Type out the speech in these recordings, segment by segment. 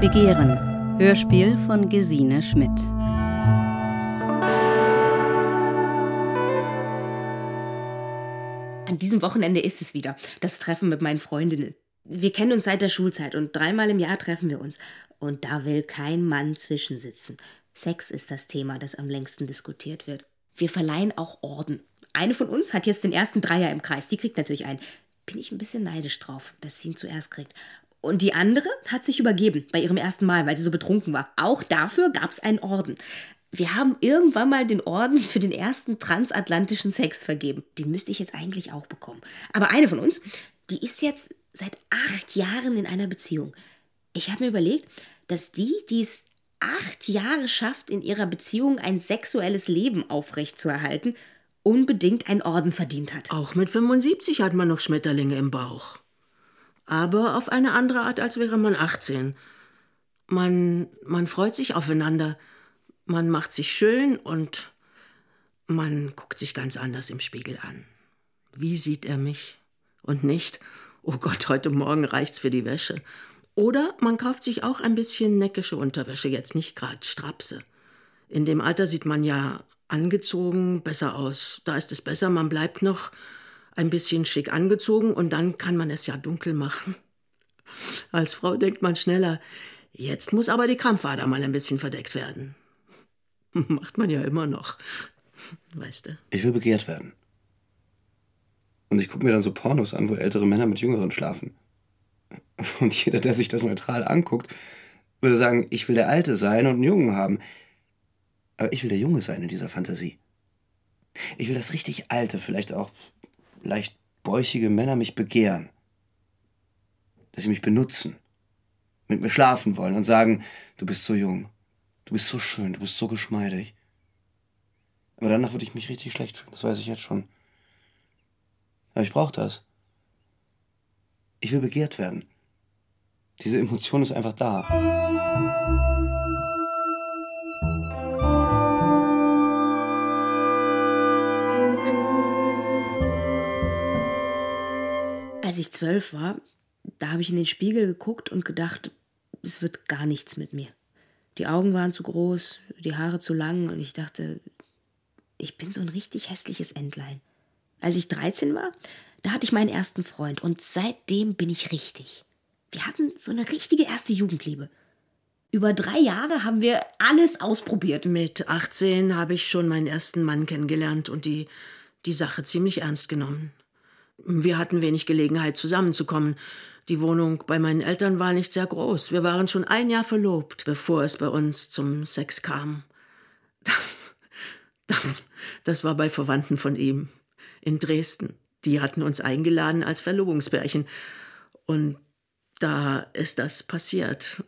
Begehren. Hörspiel von Gesine Schmidt. An diesem Wochenende ist es wieder. Das Treffen mit meinen Freundinnen. Wir kennen uns seit der Schulzeit und dreimal im Jahr treffen wir uns. Und da will kein Mann zwischensitzen. Sex ist das Thema, das am längsten diskutiert wird. Wir verleihen auch Orden. Eine von uns hat jetzt den ersten Dreier im Kreis. Die kriegt natürlich einen. Bin ich ein bisschen neidisch drauf, dass sie ihn zuerst kriegt. Und die andere hat sich übergeben bei ihrem ersten Mal, weil sie so betrunken war. Auch dafür gab es einen Orden. Wir haben irgendwann mal den Orden für den ersten transatlantischen Sex vergeben. Den müsste ich jetzt eigentlich auch bekommen. Aber eine von uns, die ist jetzt seit acht Jahren in einer Beziehung. Ich habe mir überlegt, dass die, die es acht Jahre schafft, in ihrer Beziehung ein sexuelles Leben aufrechtzuerhalten, unbedingt einen Orden verdient hat. Auch mit 75 hat man noch Schmetterlinge im Bauch. Aber auf eine andere Art, als wäre man 18. Man, man freut sich aufeinander. Man macht sich schön und man guckt sich ganz anders im Spiegel an. Wie sieht er mich? Und nicht, oh Gott, heute Morgen reicht's für die Wäsche. Oder man kauft sich auch ein bisschen neckische Unterwäsche, jetzt nicht gerade Strapse. In dem Alter sieht man ja angezogen besser aus. Da ist es besser, man bleibt noch ein bisschen schick angezogen und dann kann man es ja dunkel machen. Als Frau denkt man schneller, jetzt muss aber die Krampfader mal ein bisschen verdeckt werden. Macht man ja immer noch. Weißt du? Ich will begehrt werden. Und ich gucke mir dann so Pornos an, wo ältere Männer mit Jüngeren schlafen. Und jeder, der sich das neutral anguckt, würde sagen, ich will der Alte sein und einen Jungen haben. Aber ich will der Junge sein in dieser Fantasie. Ich will, dass richtig alte, vielleicht auch leicht bäuchige Männer mich begehren. Dass sie mich benutzen, mit mir schlafen wollen und sagen, du bist so jung, du bist so schön, du bist so geschmeidig. Aber danach würde ich mich richtig schlecht fühlen, das weiß ich jetzt schon. Aber ich brauche das. Ich will begehrt werden. Diese Emotion ist einfach da. Als ich zwölf war, da habe ich in den Spiegel geguckt und gedacht, es wird gar nichts mit mir. Die Augen waren zu groß, die Haare zu lang und ich dachte, ich bin so ein richtig hässliches Entlein. Als ich 13 war, da hatte ich meinen ersten Freund und seitdem bin ich richtig. Wir hatten so eine richtige erste Jugendliebe. Über drei Jahre haben wir alles ausprobiert. Mit 18 habe ich schon meinen ersten Mann kennengelernt und die, die Sache ziemlich ernst genommen. Wir hatten wenig Gelegenheit zusammenzukommen. Die Wohnung bei meinen Eltern war nicht sehr groß. Wir waren schon ein Jahr verlobt, bevor es bei uns zum Sex kam. Das, das, das war bei Verwandten von ihm in Dresden. Die hatten uns eingeladen als Verlobungspärchen. Und da ist das passiert.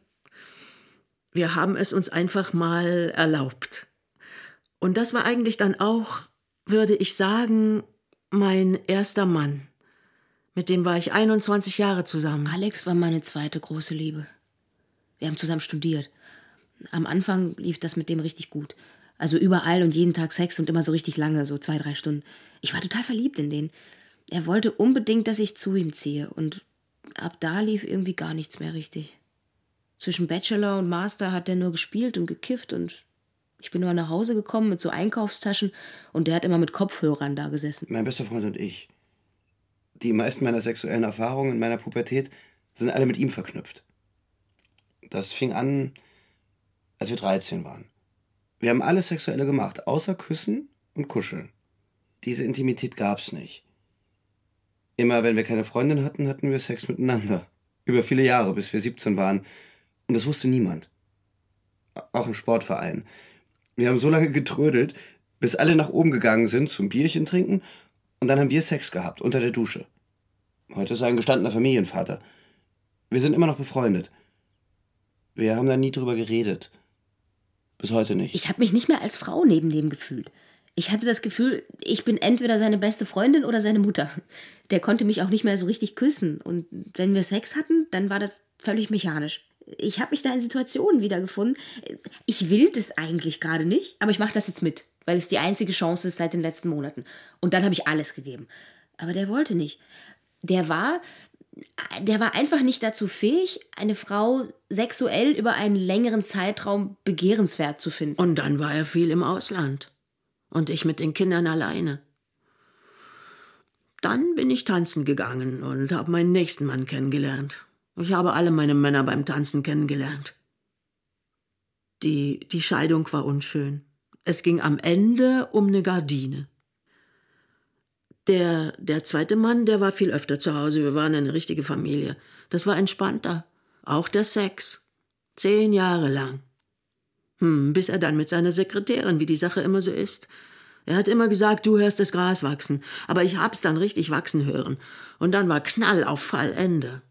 Wir haben es uns einfach mal erlaubt. Und das war eigentlich dann auch, würde ich sagen, mein erster Mann. Mit dem war ich 21 Jahre zusammen. Alex war meine zweite große Liebe. Wir haben zusammen studiert. Am Anfang lief das mit dem richtig gut. Also überall und jeden Tag Sex und immer so richtig lange, so zwei, drei Stunden. Ich war total verliebt in den. Er wollte unbedingt, dass ich zu ihm ziehe. Und ab da lief irgendwie gar nichts mehr richtig. Zwischen Bachelor und Master hat er nur gespielt und gekifft und ich bin nur nach Hause gekommen mit so Einkaufstaschen und der hat immer mit Kopfhörern da gesessen. Mein bester Freund und ich. Die meisten meiner sexuellen Erfahrungen in meiner Pubertät sind alle mit ihm verknüpft. Das fing an, als wir 13 waren. Wir haben alles Sexuelle gemacht, außer Küssen und Kuscheln. Diese Intimität gab's nicht. Immer wenn wir keine Freundin hatten, hatten wir Sex miteinander. Über viele Jahre, bis wir 17 waren. Und das wusste niemand. Auch im Sportverein. Wir haben so lange getrödelt, bis alle nach oben gegangen sind zum Bierchen trinken und dann haben wir Sex gehabt unter der Dusche. Heute ist er ein gestandener Familienvater. Wir sind immer noch befreundet. Wir haben da nie drüber geredet. Bis heute nicht. Ich habe mich nicht mehr als Frau neben dem gefühlt. Ich hatte das Gefühl, ich bin entweder seine beste Freundin oder seine Mutter. Der konnte mich auch nicht mehr so richtig küssen. Und wenn wir Sex hatten, dann war das völlig mechanisch. Ich habe mich da in Situationen wiedergefunden. Ich will das eigentlich gerade nicht, aber ich mache das jetzt mit, weil es die einzige Chance ist seit den letzten Monaten. Und dann habe ich alles gegeben. Aber der wollte nicht. Der war, der war einfach nicht dazu fähig, eine Frau sexuell über einen längeren Zeitraum begehrenswert zu finden. Und dann war er viel im Ausland. Und ich mit den Kindern alleine. Dann bin ich tanzen gegangen und habe meinen nächsten Mann kennengelernt. Ich habe alle meine Männer beim Tanzen kennengelernt. Die, die Scheidung war unschön. Es ging am Ende um eine Gardine. Der, der zweite Mann, der war viel öfter zu Hause. Wir waren eine richtige Familie. Das war entspannter. Auch der Sex. Zehn Jahre lang. Hm, bis er dann mit seiner Sekretärin, wie die Sache immer so ist. Er hat immer gesagt, du hörst das Gras wachsen. Aber ich hab's dann richtig wachsen hören. Und dann war Knall auf Fallende.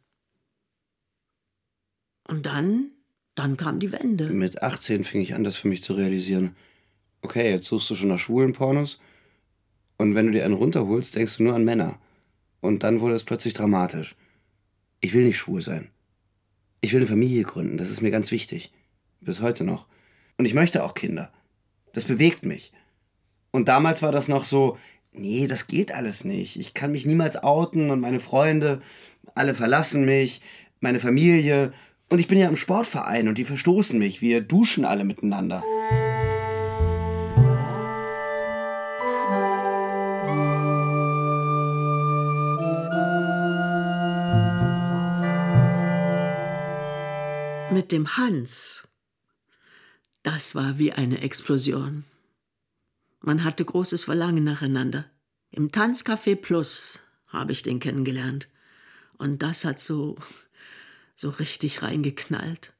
Und dann, dann kam die Wende. Mit 18 fing ich an, das für mich zu realisieren. Okay, jetzt suchst du schon nach schwulen Pornos. Und wenn du dir einen runterholst, denkst du nur an Männer. Und dann wurde es plötzlich dramatisch. Ich will nicht schwul sein. Ich will eine Familie gründen, das ist mir ganz wichtig. Bis heute noch. Und ich möchte auch Kinder. Das bewegt mich. Und damals war das noch so, nee, das geht alles nicht. Ich kann mich niemals outen und meine Freunde, alle verlassen mich, meine Familie. Und ich bin ja im Sportverein und die verstoßen mich. Wir duschen alle miteinander. Mit dem Hans, das war wie eine Explosion. Man hatte großes Verlangen nacheinander. Im Tanzcafé Plus habe ich den kennengelernt. Und das hat so, so richtig reingeknallt.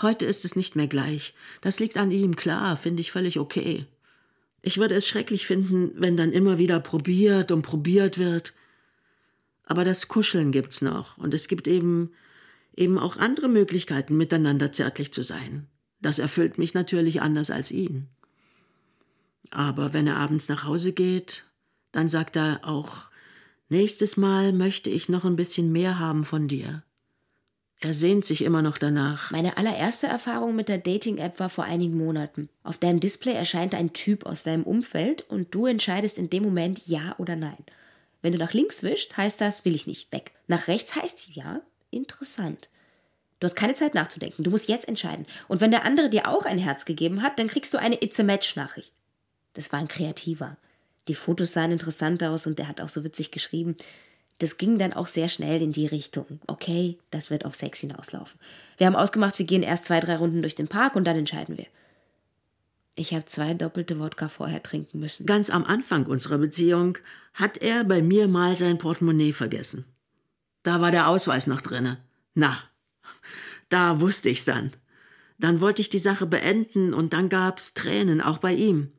Heute ist es nicht mehr gleich. Das liegt an ihm, klar, finde ich völlig okay. Ich würde es schrecklich finden, wenn dann immer wieder probiert und probiert wird. Aber das Kuscheln gibt's noch und es gibt eben eben auch andere Möglichkeiten, miteinander zärtlich zu sein. Das erfüllt mich natürlich anders als ihn. Aber wenn er abends nach Hause geht, dann sagt er auch, nächstes Mal möchte ich noch ein bisschen mehr haben von dir. Er sehnt sich immer noch danach. Meine allererste Erfahrung mit der Dating-App war vor einigen Monaten. Auf deinem Display erscheint ein Typ aus deinem Umfeld und du entscheidest in dem Moment Ja oder Nein. Wenn du nach links wischst, heißt das, will ich nicht, weg. Nach rechts heißt Ja, interessant. Du hast keine Zeit nachzudenken. Du musst jetzt entscheiden. Und wenn der andere dir auch ein Herz gegeben hat, dann kriegst du eine It's a Match-Nachricht. Das war ein Kreativer. Die Fotos sahen interessant aus und der hat auch so witzig geschrieben. Das ging dann auch sehr schnell in die Richtung. Okay, das wird auf Sex hinauslaufen. Wir haben ausgemacht, wir gehen erst zwei, drei Runden durch den Park und dann entscheiden wir. Ich habe zwei doppelte Wodka vorher trinken müssen. Ganz am Anfang unserer Beziehung hat er bei mir mal sein Portemonnaie vergessen. Da war der Ausweis noch drinne. Na, da wusste ich's dann. Dann wollte ich die Sache beenden und dann gab's Tränen, auch bei ihm.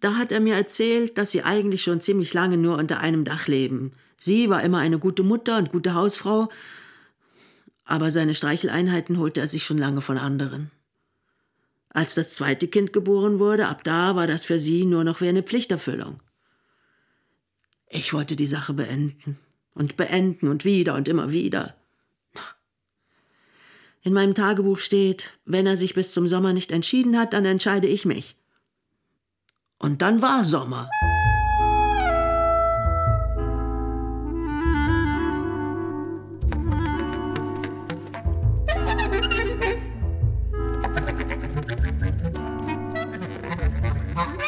Da hat er mir erzählt, dass sie eigentlich schon ziemlich lange nur unter einem Dach leben. Sie war immer eine gute Mutter und gute Hausfrau, aber seine Streicheleinheiten holte er sich schon lange von anderen. Als das zweite Kind geboren wurde, ab da war das für sie nur noch wie eine Pflichterfüllung. Ich wollte die Sache beenden und beenden und wieder und immer wieder. In meinem Tagebuch steht, wenn er sich bis zum Sommer nicht entschieden hat, dann entscheide ich mich. Und dann war Sommer.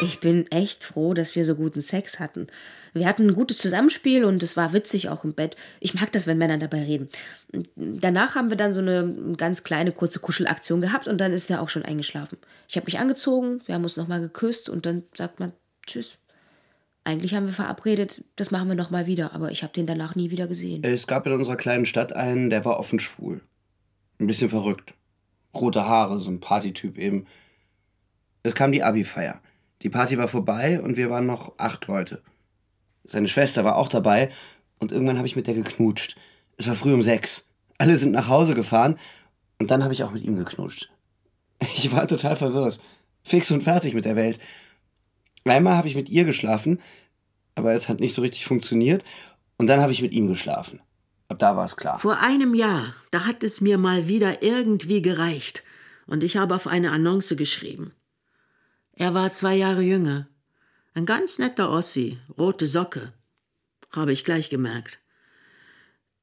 Ich bin echt froh, dass wir so guten Sex hatten. Wir hatten ein gutes Zusammenspiel und es war witzig auch im Bett. Ich mag das, wenn Männer dabei reden. Danach haben wir dann so eine ganz kleine, kurze Kuschelaktion gehabt und dann ist er auch schon eingeschlafen. Ich habe mich angezogen, wir haben uns nochmal geküsst und dann sagt man Tschüss. Eigentlich haben wir verabredet, das machen wir nochmal wieder, aber ich habe den danach nie wieder gesehen. Es gab in unserer kleinen Stadt einen, der war offen schwul. Ein bisschen verrückt. Rote Haare, so ein Partytyp eben. Es kam die Abi-Feier. Die Party war vorbei und wir waren noch acht Leute. Seine Schwester war auch dabei und irgendwann habe ich mit der geknutscht. Es war früh um sechs. Alle sind nach Hause gefahren und dann habe ich auch mit ihm geknutscht. Ich war total verwirrt. Fix und fertig mit der Welt. Einmal habe ich mit ihr geschlafen, aber es hat nicht so richtig funktioniert. Und dann habe ich mit ihm geschlafen. Ab da war es klar. Vor einem Jahr, da hat es mir mal wieder irgendwie gereicht. Und ich habe auf eine Annonce geschrieben. Er war zwei Jahre jünger. Ein ganz netter Ossi, rote Socke. Habe ich gleich gemerkt.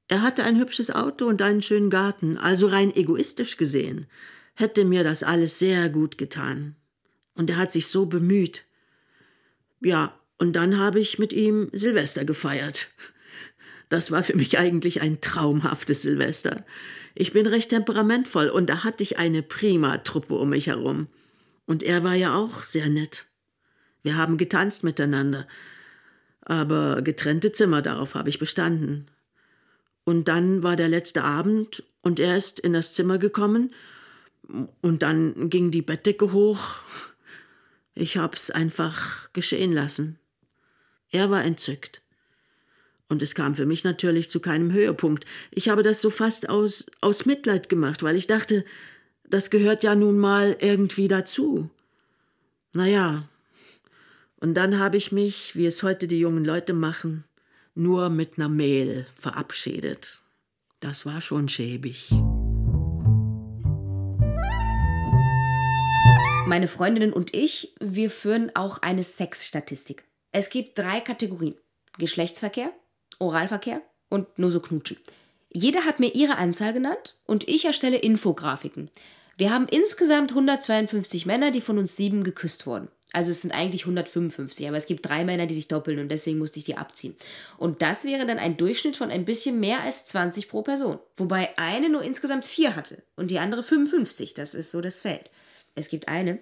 Er hatte ein hübsches Auto und einen schönen Garten, also rein egoistisch gesehen, hätte mir das alles sehr gut getan. Und er hat sich so bemüht. Ja, und dann habe ich mit ihm Silvester gefeiert. Das war für mich eigentlich ein traumhaftes Silvester. Ich bin recht temperamentvoll und da hatte ich eine prima Truppe um mich herum. Und er war ja auch sehr nett. Wir haben getanzt miteinander. Aber getrennte Zimmer, darauf habe ich bestanden. Und dann war der letzte Abend und er ist in das Zimmer gekommen und dann ging die Bettdecke hoch. Ich hab's einfach geschehen lassen. Er war entzückt. Und es kam für mich natürlich zu keinem Höhepunkt. Ich habe das so fast aus, aus Mitleid gemacht, weil ich dachte, das gehört ja nun mal irgendwie dazu. Naja. Und dann habe ich mich, wie es heute die jungen Leute machen, nur mit ner Mail verabschiedet. Das war schon schäbig. Meine Freundinnen und ich, wir führen auch eine Sexstatistik. Es gibt drei Kategorien. Geschlechtsverkehr, Oralverkehr und nur so knutschen. Jeder hat mir ihre Anzahl genannt und ich erstelle Infografiken. Wir haben insgesamt 152 Männer, die von uns sieben geküsst wurden. Also es sind eigentlich 155, aber es gibt drei Männer, die sich doppeln und deswegen musste ich die abziehen. Und das wäre dann ein Durchschnitt von ein bisschen mehr als 20 pro Person. Wobei eine nur insgesamt vier hatte und die andere 55. Das ist so das Feld. Es gibt eine,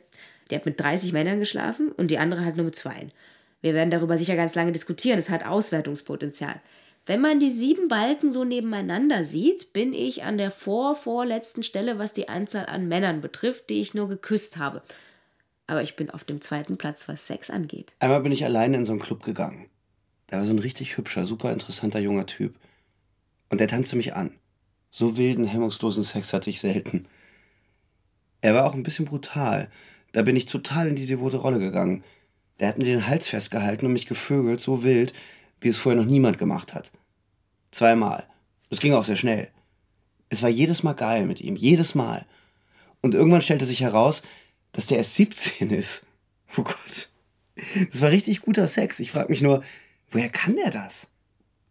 die hat mit 30 Männern geschlafen und die andere halt nur mit zwei. Wir werden darüber sicher ganz lange diskutieren. Es hat Auswertungspotenzial. Wenn man die sieben Balken so nebeneinander sieht, bin ich an der vorvorletzten Stelle, was die Anzahl an Männern betrifft, die ich nur geküsst habe. Aber ich bin auf dem zweiten Platz, was Sex angeht. Einmal bin ich alleine in so einen Club gegangen. Da war so ein richtig hübscher, super interessanter junger Typ. Und der tanzte mich an. So wilden, hemmungslosen Sex hatte ich selten. Er war auch ein bisschen brutal. Da bin ich total in die devote Rolle gegangen. Der hat mir den Hals festgehalten und mich gevögelt, so wild, wie es vorher noch niemand gemacht hat. Zweimal. Das ging auch sehr schnell. Es war jedes Mal geil mit ihm, jedes Mal. Und irgendwann stellte sich heraus, dass der erst 17 ist. Oh Gott. Das war richtig guter Sex. Ich frage mich nur, woher kann der das?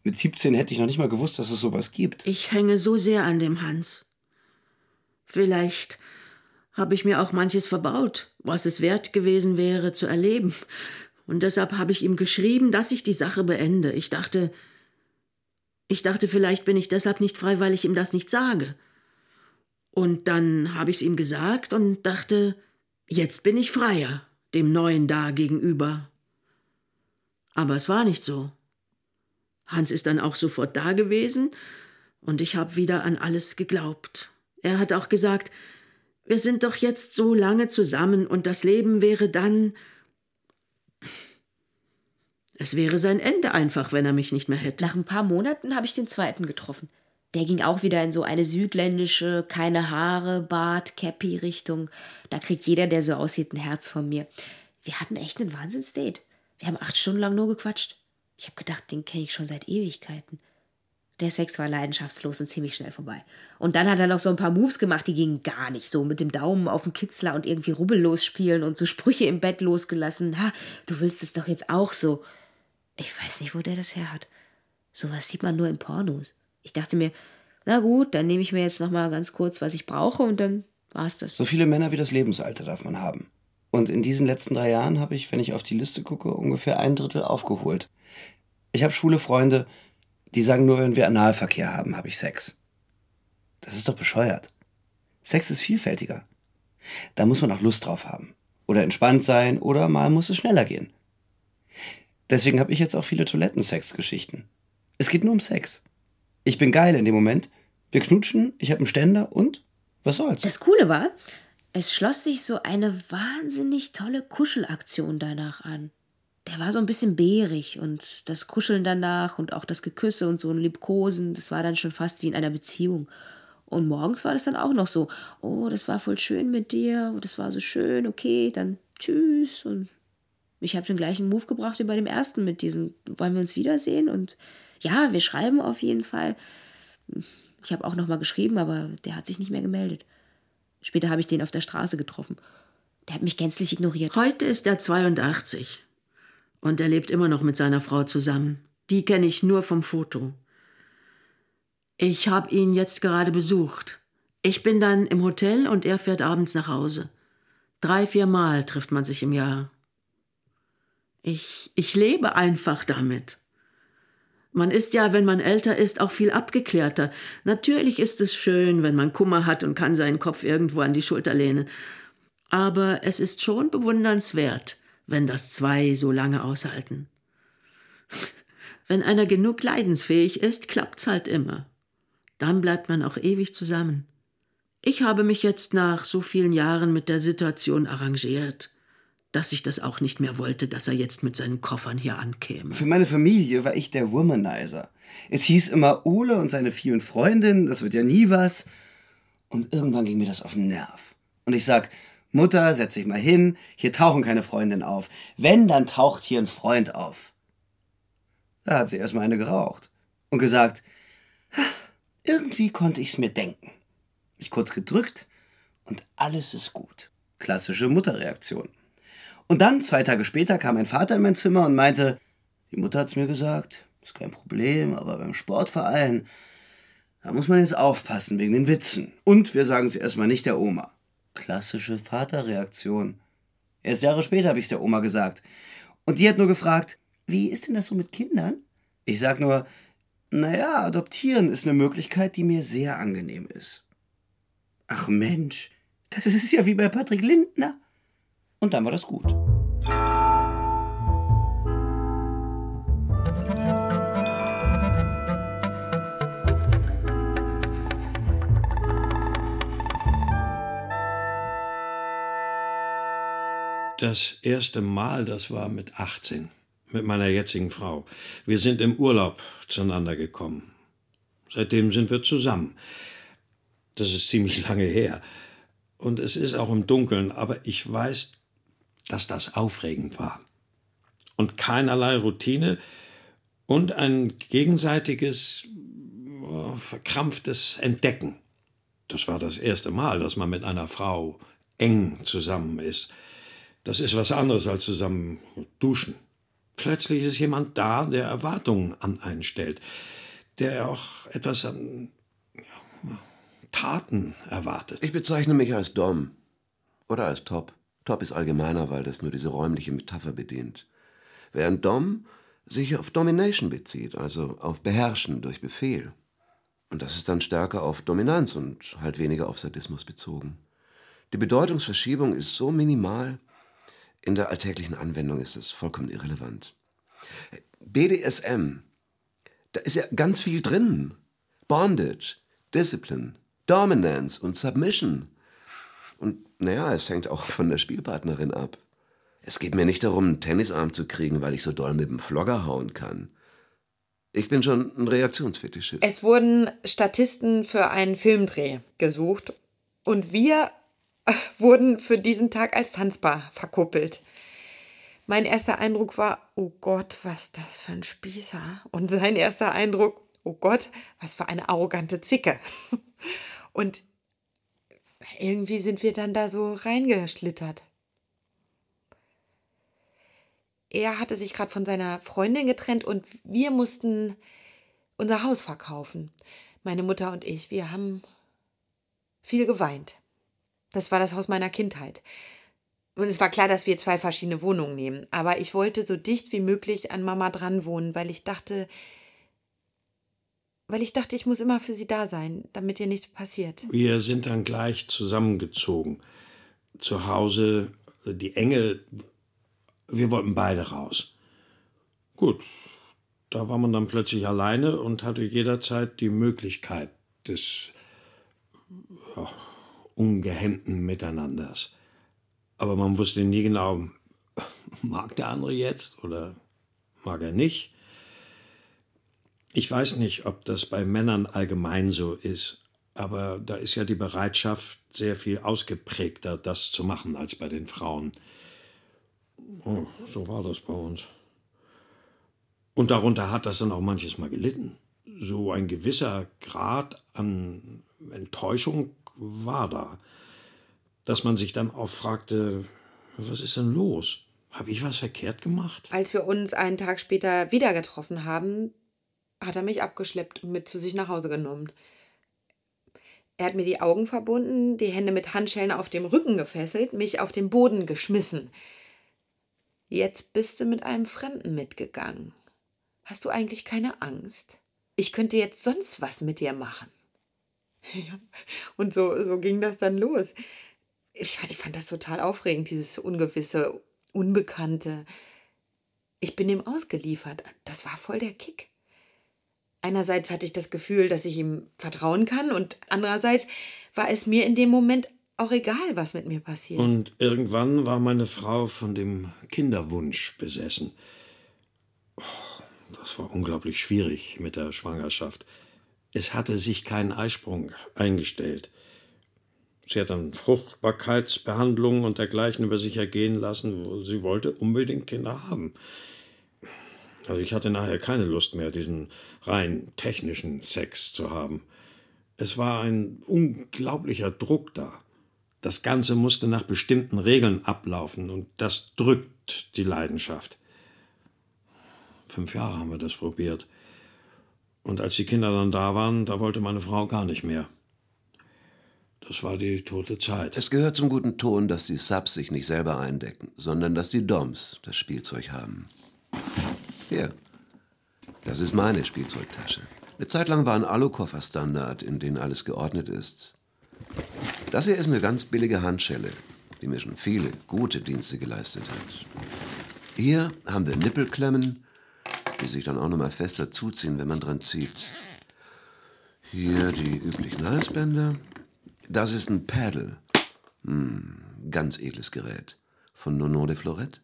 Mit 17 hätte ich noch nicht mal gewusst, dass es sowas gibt. Ich hänge so sehr an dem Hans. Vielleicht habe ich mir auch manches verbaut, was es wert gewesen wäre zu erleben. Und deshalb habe ich ihm geschrieben, dass ich die Sache beende. Ich dachte, ich dachte, vielleicht bin ich deshalb nicht frei, weil ich ihm das nicht sage. Und dann habe ich es ihm gesagt und dachte, jetzt bin ich freier, dem Neuen da gegenüber. Aber es war nicht so. Hans ist dann auch sofort da gewesen und ich habe wieder an alles geglaubt. Er hat auch gesagt, wir sind doch jetzt so lange zusammen und das Leben wäre dann. Es wäre sein Ende einfach, wenn er mich nicht mehr hätte. Nach ein paar Monaten habe ich den zweiten getroffen. Der ging auch wieder in so eine südländische, keine Haare, Bart, Cappy Richtung. Da kriegt jeder, der so aussieht, ein Herz von mir. Wir hatten echt einen Wahnsinnsdate. Wir haben acht Stunden lang nur gequatscht. Ich habe gedacht, den kenne ich schon seit Ewigkeiten. Der Sex war leidenschaftslos und ziemlich schnell vorbei. Und dann hat er noch so ein paar Moves gemacht, die gingen gar nicht so. Mit dem Daumen auf den Kitzler und irgendwie rubbellos spielen und so Sprüche im Bett losgelassen. Ha, du willst es doch jetzt auch so. Ich weiß nicht, wo der das her hat. Sowas sieht man nur in Pornos. Ich dachte mir, na gut, dann nehme ich mir jetzt noch mal ganz kurz, was ich brauche und dann war's das. So viele Männer wie das Lebensalter darf man haben. Und in diesen letzten drei Jahren habe ich, wenn ich auf die Liste gucke, ungefähr ein Drittel aufgeholt. Ich habe schwule Freunde, die sagen nur, wenn wir Analverkehr haben, habe ich Sex. Das ist doch bescheuert. Sex ist vielfältiger. Da muss man auch Lust drauf haben. Oder entspannt sein, oder mal muss es schneller gehen. Deswegen habe ich jetzt auch viele Toilettensex-Geschichten. Es geht nur um Sex. Ich bin geil in dem Moment. Wir knutschen, ich habe einen Ständer und was soll's? Das Coole war, es schloss sich so eine wahnsinnig tolle Kuschelaktion danach an der war so ein bisschen bärig und das Kuscheln danach und auch das Geküsse und so ein Liebkosen, das war dann schon fast wie in einer Beziehung. Und morgens war das dann auch noch so, oh, das war voll schön mit dir, das war so schön, okay, dann tschüss. Und ich habe den gleichen Move gebracht wie bei dem ersten mit diesem, wollen wir uns wiedersehen? Und ja, wir schreiben auf jeden Fall. Ich habe auch nochmal geschrieben, aber der hat sich nicht mehr gemeldet. Später habe ich den auf der Straße getroffen. Der hat mich gänzlich ignoriert. Heute ist er 82. Und er lebt immer noch mit seiner Frau zusammen. Die kenne ich nur vom Foto. Ich habe ihn jetzt gerade besucht. Ich bin dann im Hotel und er fährt abends nach Hause. Drei, vier Mal trifft man sich im Jahr. Ich, ich lebe einfach damit. Man ist ja, wenn man älter ist, auch viel abgeklärter. Natürlich ist es schön, wenn man Kummer hat und kann seinen Kopf irgendwo an die Schulter lehnen. Aber es ist schon bewundernswert, wenn das zwei so lange aushalten. Wenn einer genug leidensfähig ist, klappt's halt immer. Dann bleibt man auch ewig zusammen. Ich habe mich jetzt nach so vielen Jahren mit der Situation arrangiert dass ich das auch nicht mehr wollte, dass er jetzt mit seinen Koffern hier ankäme. Für meine Familie war ich der Womanizer. Es hieß immer Ole und seine vielen Freundinnen, das wird ja nie was. Und irgendwann ging mir das auf den Nerv. Und ich sag, Mutter, setz dich mal hin, hier tauchen keine Freundinnen auf. Wenn, dann taucht hier ein Freund auf. Da hat sie erstmal eine geraucht und gesagt, irgendwie konnte ich's mir denken. Mich kurz gedrückt und alles ist gut. Klassische Mutterreaktion. Und dann, zwei Tage später, kam mein Vater in mein Zimmer und meinte, die Mutter hat's mir gesagt, ist kein Problem, aber beim Sportverein, da muss man jetzt aufpassen wegen den Witzen. Und wir sagen sie erstmal nicht der Oma. Klassische Vaterreaktion. Erst Jahre später habe ich's der Oma gesagt. Und die hat nur gefragt, wie ist denn das so mit Kindern? Ich sag nur, naja, adoptieren ist eine Möglichkeit, die mir sehr angenehm ist. Ach Mensch, das ist ja wie bei Patrick Lindner. Und dann war das gut. Das erste Mal, das war mit 18, mit meiner jetzigen Frau. Wir sind im Urlaub zueinander gekommen. Seitdem sind wir zusammen. Das ist ziemlich lange her. Und es ist auch im Dunkeln, aber ich weiß, dass das aufregend war. Und keinerlei Routine und ein gegenseitiges, oh, verkrampftes Entdecken. Das war das erste Mal, dass man mit einer Frau eng zusammen ist. Das ist was anderes als zusammen duschen. Plötzlich ist jemand da, der Erwartungen an einen stellt, der auch etwas an Taten erwartet. Ich bezeichne mich als Dom oder als Top. Top ist allgemeiner, weil das nur diese räumliche Metapher bedient. Während Dom sich auf Domination bezieht, also auf Beherrschen durch Befehl. Und das ist dann stärker auf Dominanz und halt weniger auf Sadismus bezogen. Die Bedeutungsverschiebung ist so minimal, in der alltäglichen Anwendung ist es vollkommen irrelevant. BDSM, da ist ja ganz viel drin. Bondage, Discipline, Dominance und Submission. Und naja, es hängt auch von der Spielpartnerin ab. Es geht mir nicht darum, einen Tennisarm zu kriegen, weil ich so doll mit dem Flogger hauen kann. Ich bin schon ein Reaktionsfetischist. Es wurden Statisten für einen Filmdreh gesucht und wir wurden für diesen Tag als Tanzbar verkuppelt. Mein erster Eindruck war, oh Gott, was das für ein Spießer. Und sein erster Eindruck, oh Gott, was für eine arrogante Zicke. Und irgendwie sind wir dann da so reingeschlittert. Er hatte sich gerade von seiner Freundin getrennt und wir mussten unser Haus verkaufen. Meine Mutter und ich, wir haben viel geweint. Das war das Haus meiner Kindheit. Und es war klar, dass wir zwei verschiedene Wohnungen nehmen. Aber ich wollte so dicht wie möglich an Mama dran wohnen, weil ich dachte, weil ich dachte, ich muss immer für sie da sein, damit ihr nichts passiert. Wir sind dann gleich zusammengezogen. Zu Hause, die Enge, wir wollten beide raus. Gut, da war man dann plötzlich alleine und hatte jederzeit die Möglichkeit des ja, ungehemmten Miteinanders. Aber man wusste nie genau, mag der andere jetzt oder mag er nicht. Ich weiß nicht, ob das bei Männern allgemein so ist, aber da ist ja die Bereitschaft sehr viel ausgeprägter, das zu machen, als bei den Frauen. Oh, so war das bei uns. Und darunter hat das dann auch manches Mal gelitten. So ein gewisser Grad an Enttäuschung war da, dass man sich dann auch fragte, was ist denn los? Habe ich was verkehrt gemacht? Als wir uns einen Tag später wieder getroffen haben, hat er mich abgeschleppt und mit zu sich nach Hause genommen. Er hat mir die Augen verbunden, die Hände mit Handschellen auf dem Rücken gefesselt, mich auf den Boden geschmissen. Jetzt bist du mit einem Fremden mitgegangen. Hast du eigentlich keine Angst? Ich könnte jetzt sonst was mit dir machen. Ja, und so, so ging das dann los. Ich, ich fand das total aufregend, dieses Ungewisse, Unbekannte. Ich bin ihm ausgeliefert. Das war voll der Kick. Einerseits hatte ich das Gefühl, dass ich ihm vertrauen kann und andererseits war es mir in dem Moment auch egal, was mit mir passiert. Und irgendwann war meine Frau von dem Kinderwunsch besessen. Oh, das war unglaublich schwierig mit der Schwangerschaft. Es hatte sich kein Eisprung eingestellt. Sie hat dann Fruchtbarkeitsbehandlungen und dergleichen über sich ergehen lassen. Sie wollte unbedingt Kinder haben. Also ich hatte nachher keine Lust mehr, diesen rein technischen Sex zu haben. Es war ein unglaublicher Druck da. Das Ganze musste nach bestimmten Regeln ablaufen und das drückt die Leidenschaft. Fünf Jahre haben wir das probiert. Und als die Kinder dann da waren, da wollte meine Frau gar nicht mehr. Das war die tote Zeit. Es gehört zum guten Ton, dass die Subs sich nicht selber eindecken, sondern dass die Doms das Spielzeug haben. Hier. Das ist meine Spielzeugtasche. Eine Zeit lang war ein Alukoffer Standard, in den alles geordnet ist. Das hier ist eine ganz billige Handschelle, die mir schon viele gute Dienste geleistet hat. Hier haben wir Nippelklemmen, die sich dann auch nochmal fester zuziehen, wenn man dran zieht. Hier die üblichen Halsbänder. Das ist ein Paddle. Hm, ganz edles Gerät. Von Nono de Florette.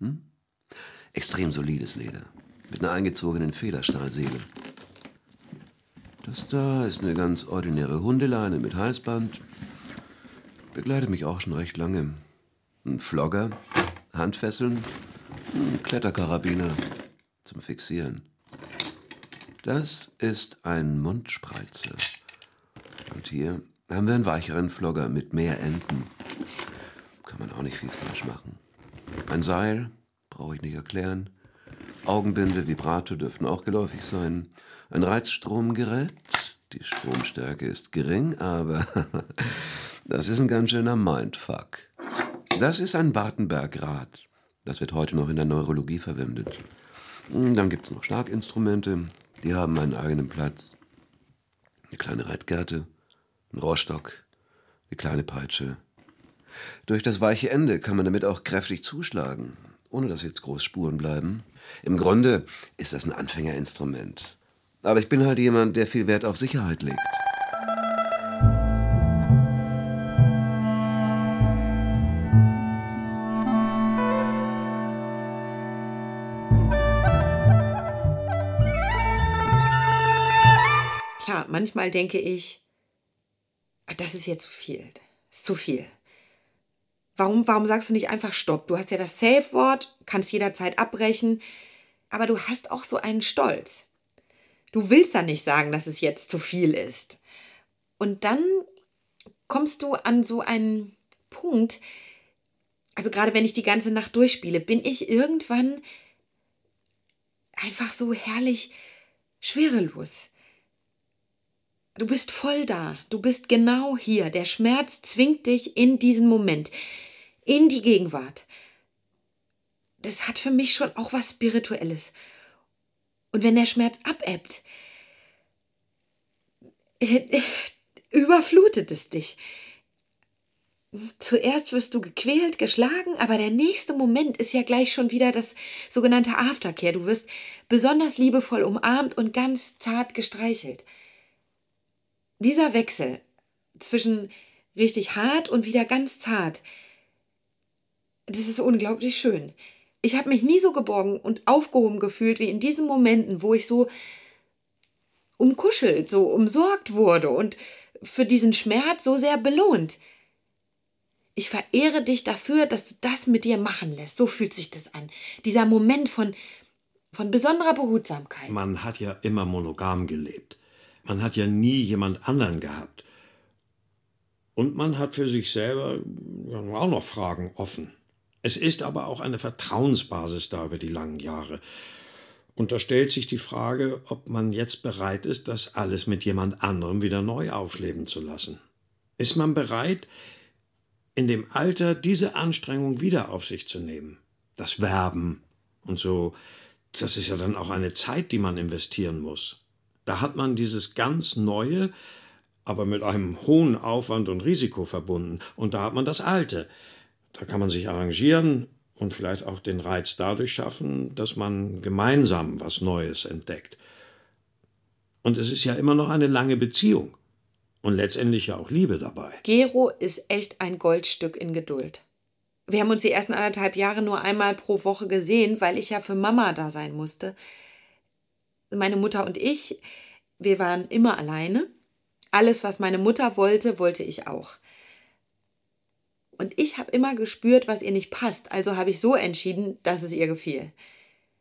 Hm? Extrem solides Leder. Mit einer eingezogenen Federstahlseele. Das da ist eine ganz ordinäre Hundeleine mit Halsband. Begleitet mich auch schon recht lange. Ein Flogger, Handfesseln, ein Kletterkarabiner zum Fixieren. Das ist ein Mundspreizer. Und hier haben wir einen weicheren Flogger mit mehr Enden. Kann man auch nicht viel falsch machen. Ein Seil, brauche ich nicht erklären. Augenbinde, Vibrato dürften auch geläufig sein. Ein Reizstromgerät. Die Stromstärke ist gering, aber das ist ein ganz schöner Mindfuck. Das ist ein Wartenberg-Rad. Das wird heute noch in der Neurologie verwendet. Dann gibt es noch Schlaginstrumente. Die haben einen eigenen Platz. Eine kleine Reitgerte, ein Rohrstock, eine kleine Peitsche. Durch das weiche Ende kann man damit auch kräftig zuschlagen, ohne dass jetzt groß Spuren bleiben. Im Grunde ist das ein Anfängerinstrument. Aber ich bin halt jemand, der viel Wert auf Sicherheit legt. Klar, manchmal denke ich, das ist jetzt zu viel. Das ist zu viel. Warum, warum sagst du nicht einfach Stopp? Du hast ja das Safe-Wort, kannst jederzeit abbrechen, aber du hast auch so einen Stolz. Du willst da nicht sagen, dass es jetzt zu viel ist. Und dann kommst du an so einen Punkt, also gerade wenn ich die ganze Nacht durchspiele, bin ich irgendwann einfach so herrlich schwerelos. Du bist voll da, du bist genau hier. Der Schmerz zwingt dich in diesen Moment, in die Gegenwart. Das hat für mich schon auch was Spirituelles. Und wenn der Schmerz abebbt, überflutet es dich. Zuerst wirst du gequält, geschlagen, aber der nächste Moment ist ja gleich schon wieder das sogenannte Aftercare. Du wirst besonders liebevoll umarmt und ganz zart gestreichelt. Dieser Wechsel zwischen richtig hart und wieder ganz zart, das ist unglaublich schön. Ich habe mich nie so geborgen und aufgehoben gefühlt wie in diesen Momenten, wo ich so umkuschelt, so umsorgt wurde und für diesen Schmerz so sehr belohnt. Ich verehre dich dafür, dass du das mit dir machen lässt. So fühlt sich das an. Dieser Moment von, von besonderer Behutsamkeit. Man hat ja immer monogam gelebt. Man hat ja nie jemand anderen gehabt. Und man hat für sich selber auch noch Fragen offen. Es ist aber auch eine Vertrauensbasis da über die langen Jahre. Und da stellt sich die Frage, ob man jetzt bereit ist, das alles mit jemand anderem wieder neu aufleben zu lassen. Ist man bereit, in dem Alter diese Anstrengung wieder auf sich zu nehmen? Das Werben und so, das ist ja dann auch eine Zeit, die man investieren muss. Da hat man dieses ganz Neue, aber mit einem hohen Aufwand und Risiko verbunden. Und da hat man das Alte. Da kann man sich arrangieren, und vielleicht auch den Reiz dadurch schaffen, dass man gemeinsam was Neues entdeckt. Und es ist ja immer noch eine lange Beziehung und letztendlich ja auch Liebe dabei. Gero ist echt ein Goldstück in Geduld. Wir haben uns die ersten anderthalb Jahre nur einmal pro Woche gesehen, weil ich ja für Mama da sein musste. Meine Mutter und ich, wir waren immer alleine. Alles, was meine Mutter wollte, wollte ich auch. Und ich habe immer gespürt, was ihr nicht passt, also habe ich so entschieden, dass es ihr gefiel.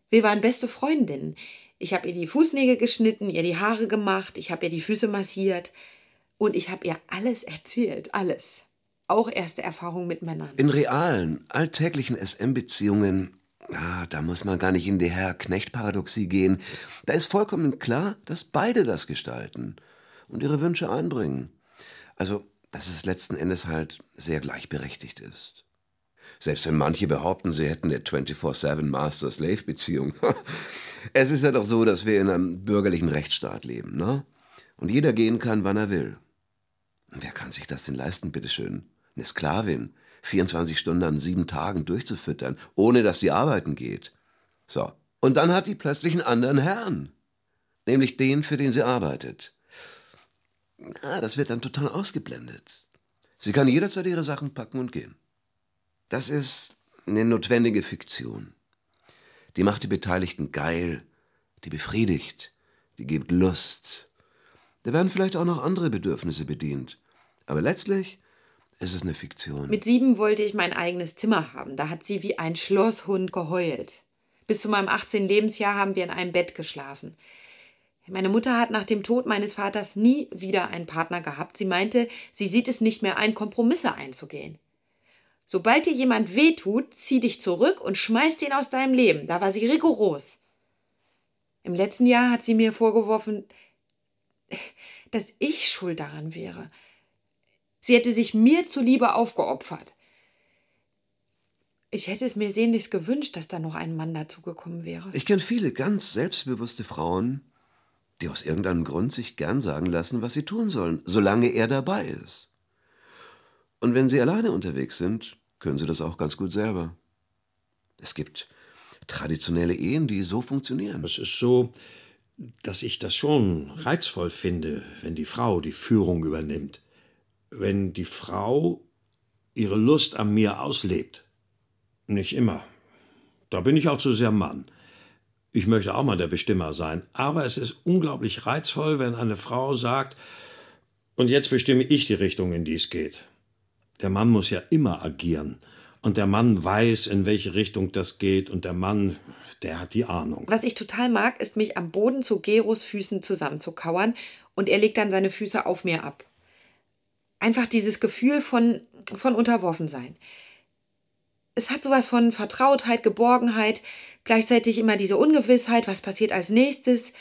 Wir waren beste Freundinnen. Ich habe ihr die Fußnägel geschnitten, ihr die Haare gemacht, ich habe ihr die Füße massiert und ich habe ihr alles erzählt, alles. Auch erste Erfahrungen mit Männern. In realen, alltäglichen SM-Beziehungen, ah, da muss man gar nicht in die Herr-Knecht-Paradoxie gehen. Da ist vollkommen klar, dass beide das gestalten und ihre Wünsche einbringen. Also dass es letzten Endes halt sehr gleichberechtigt ist. Selbst wenn manche behaupten, sie hätten eine 24-7 Master-Slave-Beziehung. es ist ja doch so, dass wir in einem bürgerlichen Rechtsstaat leben, ne? Und jeder gehen kann, wann er will. wer kann sich das denn leisten, bitteschön? Eine Sklavin, 24 Stunden an sieben Tagen durchzufüttern, ohne dass die arbeiten geht. So. Und dann hat die plötzlich einen anderen Herrn. Nämlich den, für den sie arbeitet. Ah, das wird dann total ausgeblendet. Sie kann jederzeit ihre Sachen packen und gehen. Das ist eine notwendige Fiktion. Die macht die Beteiligten geil, die befriedigt, die gibt Lust. Da werden vielleicht auch noch andere Bedürfnisse bedient. Aber letztlich ist es eine Fiktion. Mit sieben wollte ich mein eigenes Zimmer haben. Da hat sie wie ein Schlosshund geheult. Bis zu meinem 18. Lebensjahr haben wir in einem Bett geschlafen. Meine Mutter hat nach dem Tod meines Vaters nie wieder einen Partner gehabt. Sie meinte, sie sieht es nicht mehr ein, Kompromisse einzugehen. Sobald dir jemand wehtut, zieh dich zurück und schmeiß ihn aus deinem Leben. Da war sie rigoros. Im letzten Jahr hat sie mir vorgeworfen, dass ich schuld daran wäre. Sie hätte sich mir zuliebe aufgeopfert. Ich hätte es mir sehnlichst gewünscht, dass da noch ein Mann dazugekommen wäre. Ich kenne viele ganz selbstbewusste Frauen, die aus irgendeinem Grund sich gern sagen lassen, was sie tun sollen, solange er dabei ist. Und wenn sie alleine unterwegs sind, können sie das auch ganz gut selber. Es gibt traditionelle Ehen, die so funktionieren. Es ist so, dass ich das schon reizvoll finde, wenn die Frau die Führung übernimmt. Wenn die Frau ihre Lust an mir auslebt. Nicht immer. Da bin ich auch zu sehr Mann. Ich möchte auch mal der Bestimmer sein. Aber es ist unglaublich reizvoll, wenn eine Frau sagt, und jetzt bestimme ich die Richtung, in die es geht. Der Mann muss ja immer agieren. Und der Mann weiß, in welche Richtung das geht. Und der Mann, der hat die Ahnung. Was ich total mag, ist mich am Boden zu Geros Füßen zusammenzukauern. Und er legt dann seine Füße auf mir ab. Einfach dieses Gefühl von, von Unterworfensein es hat sowas von Vertrautheit, Geborgenheit, gleichzeitig immer diese Ungewissheit, was passiert als nächstes.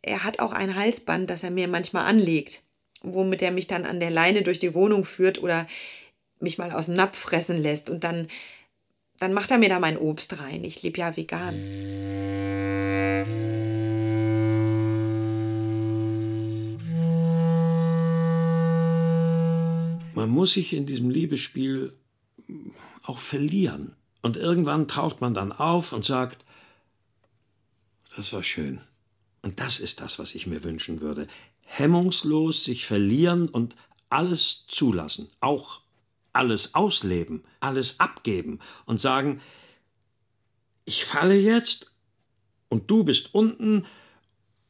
Er hat auch ein Halsband, das er mir manchmal anlegt, womit er mich dann an der Leine durch die Wohnung führt oder mich mal aus dem Napf fressen lässt und dann, dann macht er mir da mein Obst rein. Ich lebe ja vegan. Man muss sich in diesem Liebesspiel auch verlieren. Und irgendwann taucht man dann auf und sagt, das war schön. Und das ist das, was ich mir wünschen würde. Hemmungslos sich verlieren und alles zulassen, auch alles ausleben, alles abgeben und sagen, ich falle jetzt und du bist unten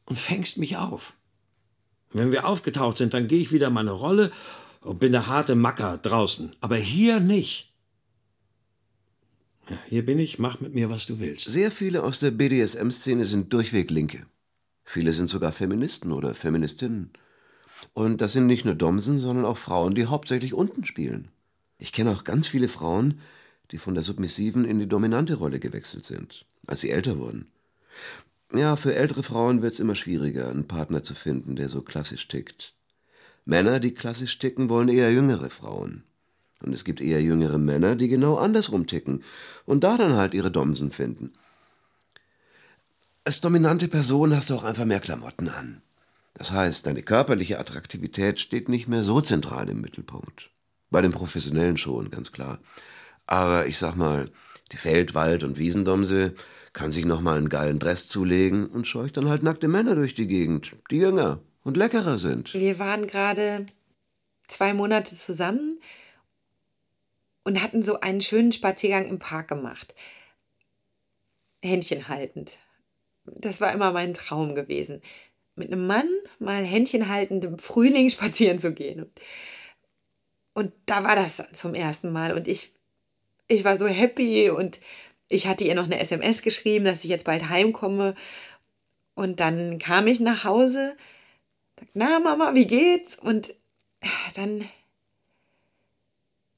und fängst mich auf. Wenn wir aufgetaucht sind, dann gehe ich wieder meine Rolle und bin der harte Macker draußen. Aber hier nicht. Hier bin ich, mach mit mir, was du willst. Sehr viele aus der BDSM-Szene sind durchweg Linke. Viele sind sogar Feministen oder Feministinnen. Und das sind nicht nur Domsen, sondern auch Frauen, die hauptsächlich unten spielen. Ich kenne auch ganz viele Frauen, die von der submissiven in die dominante Rolle gewechselt sind, als sie älter wurden. Ja, für ältere Frauen wird es immer schwieriger, einen Partner zu finden, der so klassisch tickt. Männer, die klassisch ticken, wollen eher jüngere Frauen. Und es gibt eher jüngere Männer, die genau andersrum ticken und da dann halt ihre Domsen finden. Als dominante Person hast du auch einfach mehr Klamotten an. Das heißt, deine körperliche Attraktivität steht nicht mehr so zentral im Mittelpunkt. Bei den Professionellen schon, ganz klar. Aber ich sag mal, die Feld-, Wald- und Wiesendomse kann sich nochmal einen geilen Dress zulegen und scheucht dann halt nackte Männer durch die Gegend, die jünger und leckerer sind. Wir waren gerade zwei Monate zusammen und hatten so einen schönen Spaziergang im Park gemacht. Händchen haltend. Das war immer mein Traum gewesen. Mit einem Mann mal Händchen haltend im Frühling spazieren zu gehen. Und, da war das zum ersten Mal. Und ich, ich war so happy und ich hatte ihr noch eine SMS geschrieben, dass ich jetzt bald heimkomme. Und dann kam ich nach Hause, na Mama, wie geht's? Und dann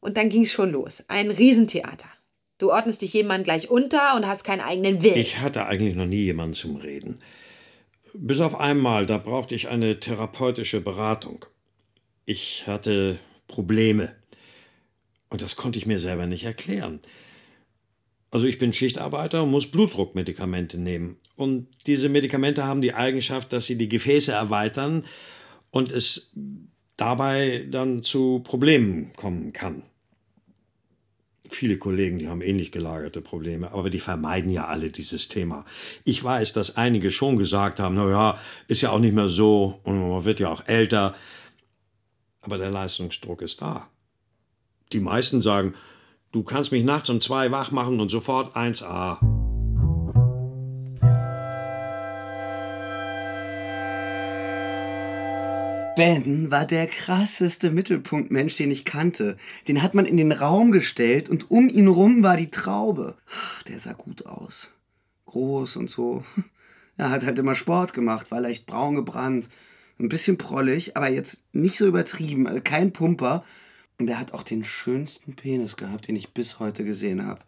und dann ging es schon los. Ein Riesentheater. Du ordnest dich jemandem gleich unter und hast keinen eigenen Willen. Ich hatte eigentlich noch nie jemanden zum Reden. Bis auf einmal, da brauchte ich eine therapeutische Beratung. Ich hatte Probleme. Und das konnte ich mir selber nicht erklären. Also ich bin Schichtarbeiter und muss Blutdruckmedikamente nehmen. Und diese Medikamente haben die Eigenschaft, dass sie die Gefäße erweitern und es dabei dann zu Problemen kommen kann viele Kollegen, die haben ähnlich gelagerte Probleme, aber die vermeiden ja alle dieses Thema. Ich weiß, dass einige schon gesagt haben, na ja, ist ja auch nicht mehr so und man wird ja auch älter, aber der Leistungsdruck ist da. Die meisten sagen, du kannst mich nachts um zwei wach machen und sofort 1a. Ben war der krasseste Mittelpunktmensch, den ich kannte. Den hat man in den Raum gestellt und um ihn rum war die Traube. Ach, der sah gut aus. Groß und so. Er hat halt immer Sport gemacht, war leicht braun gebrannt. Ein bisschen prollig, aber jetzt nicht so übertrieben, also kein Pumper. Und er hat auch den schönsten Penis gehabt, den ich bis heute gesehen habe.